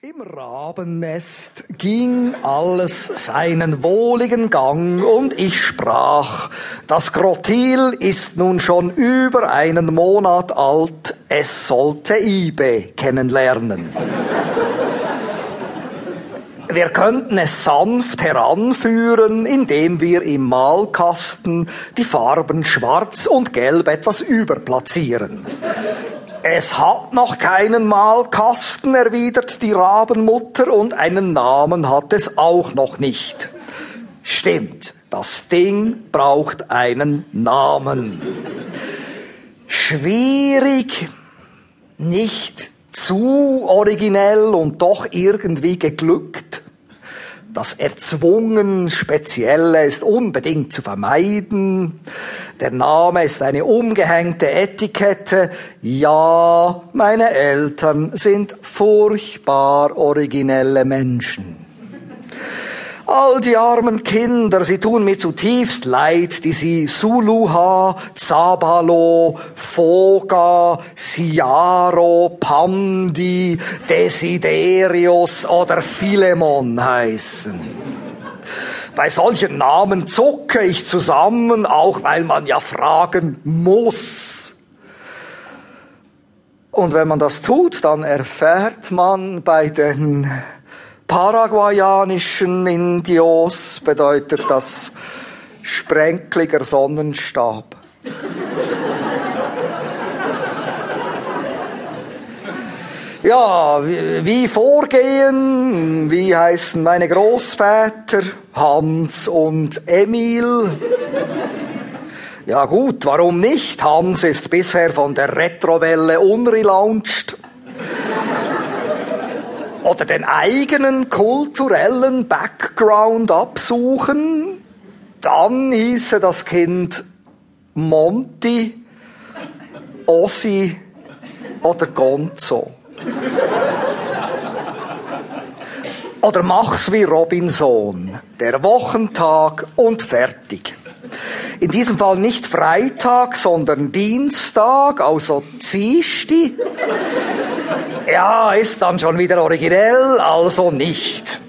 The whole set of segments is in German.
Im Rabennest ging alles seinen wohligen Gang und ich sprach, das Grottil ist nun schon über einen Monat alt, es sollte Ibe kennenlernen. Wir könnten es sanft heranführen, indem wir im Malkasten die Farben schwarz und gelb etwas überplatzieren. Es hat noch keinen Malkasten, erwidert die Rabenmutter, und einen Namen hat es auch noch nicht. Stimmt, das Ding braucht einen Namen. Schwierig, nicht zu originell und doch irgendwie geglückt. Das erzwungen Spezielle ist unbedingt zu vermeiden. Der Name ist eine umgehängte Etikette. Ja, meine Eltern sind furchtbar originelle Menschen. All die armen Kinder, sie tun mir zutiefst leid, die sie Suluha, Zabalo, Foga, Siaro, Pandi, Desiderius oder Philemon heißen. Bei solchen Namen zucke ich zusammen, auch weil man ja fragen muss. Und wenn man das tut, dann erfährt man bei den paraguayanischen Indios bedeutet das sprenkliger Sonnenstab. Ja, wie vorgehen? Wie heißen meine Großväter? Hans und Emil. Ja gut, warum nicht? Hans ist bisher von der Retrowelle unrelauncht oder den eigenen kulturellen Background absuchen, dann hieße das Kind Monty, Ossi oder Gonzo. Oder mach's wie Robinson, der Wochentag und fertig. In diesem Fall nicht Freitag, sondern Dienstag, also Ziesti. Ja, ist dann schon wieder originell, also nicht.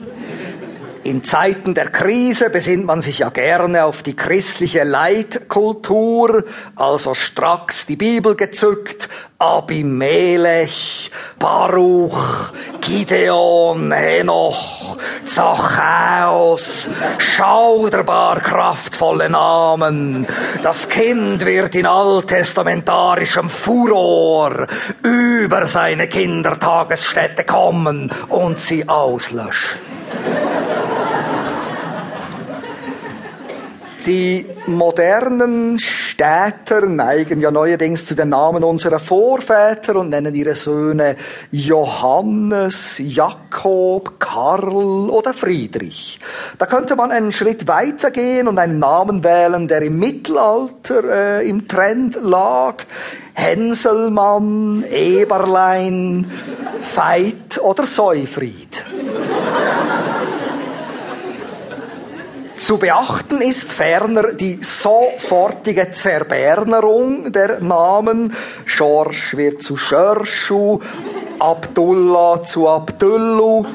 In Zeiten der Krise besinnt man sich ja gerne auf die christliche Leitkultur, also stracks die Bibel gezückt, Abimelech, Baruch, Gideon, Henoch, Zachäus, schauderbar kraftvolle Namen. Das Kind wird in alttestamentarischem Furor über seine Kindertagesstätte kommen und sie auslöschen. Die modernen Städter neigen ja neuerdings zu den Namen unserer Vorväter und nennen ihre Söhne Johannes, Jakob, Karl oder Friedrich. Da könnte man einen Schritt weitergehen und einen Namen wählen, der im Mittelalter äh, im Trend lag. Henselmann, Eberlein, Veit oder Seufried. Zu beachten ist ferner die sofortige Zerbernerung der Namen. Schorsch wird zu Schorschu, Abdullah zu Abdullu,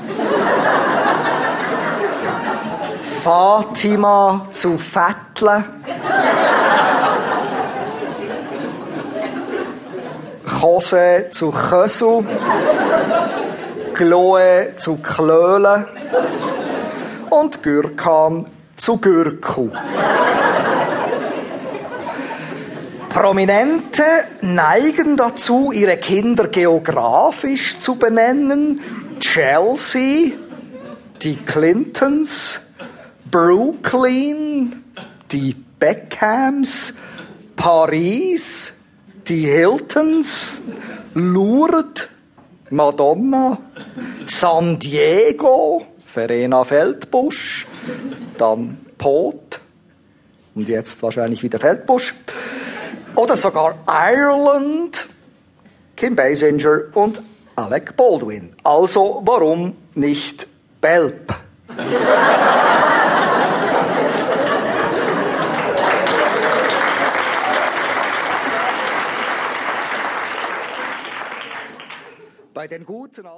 Fatima zu Fettle, Jose zu Kösu, Chloe zu Klöle und Gürkan zu Gürku. Prominente neigen dazu, ihre Kinder geografisch zu benennen. Chelsea, die Clintons, Brooklyn, die Beckhams, Paris, die Hiltons, Lourdes, Madonna, San Diego, Verena Feldbusch, dann Pot und jetzt wahrscheinlich wieder Feldbusch. Oder sogar Ireland, Kim Basinger und Alec Baldwin. Also warum nicht Belp? Bei den guten alten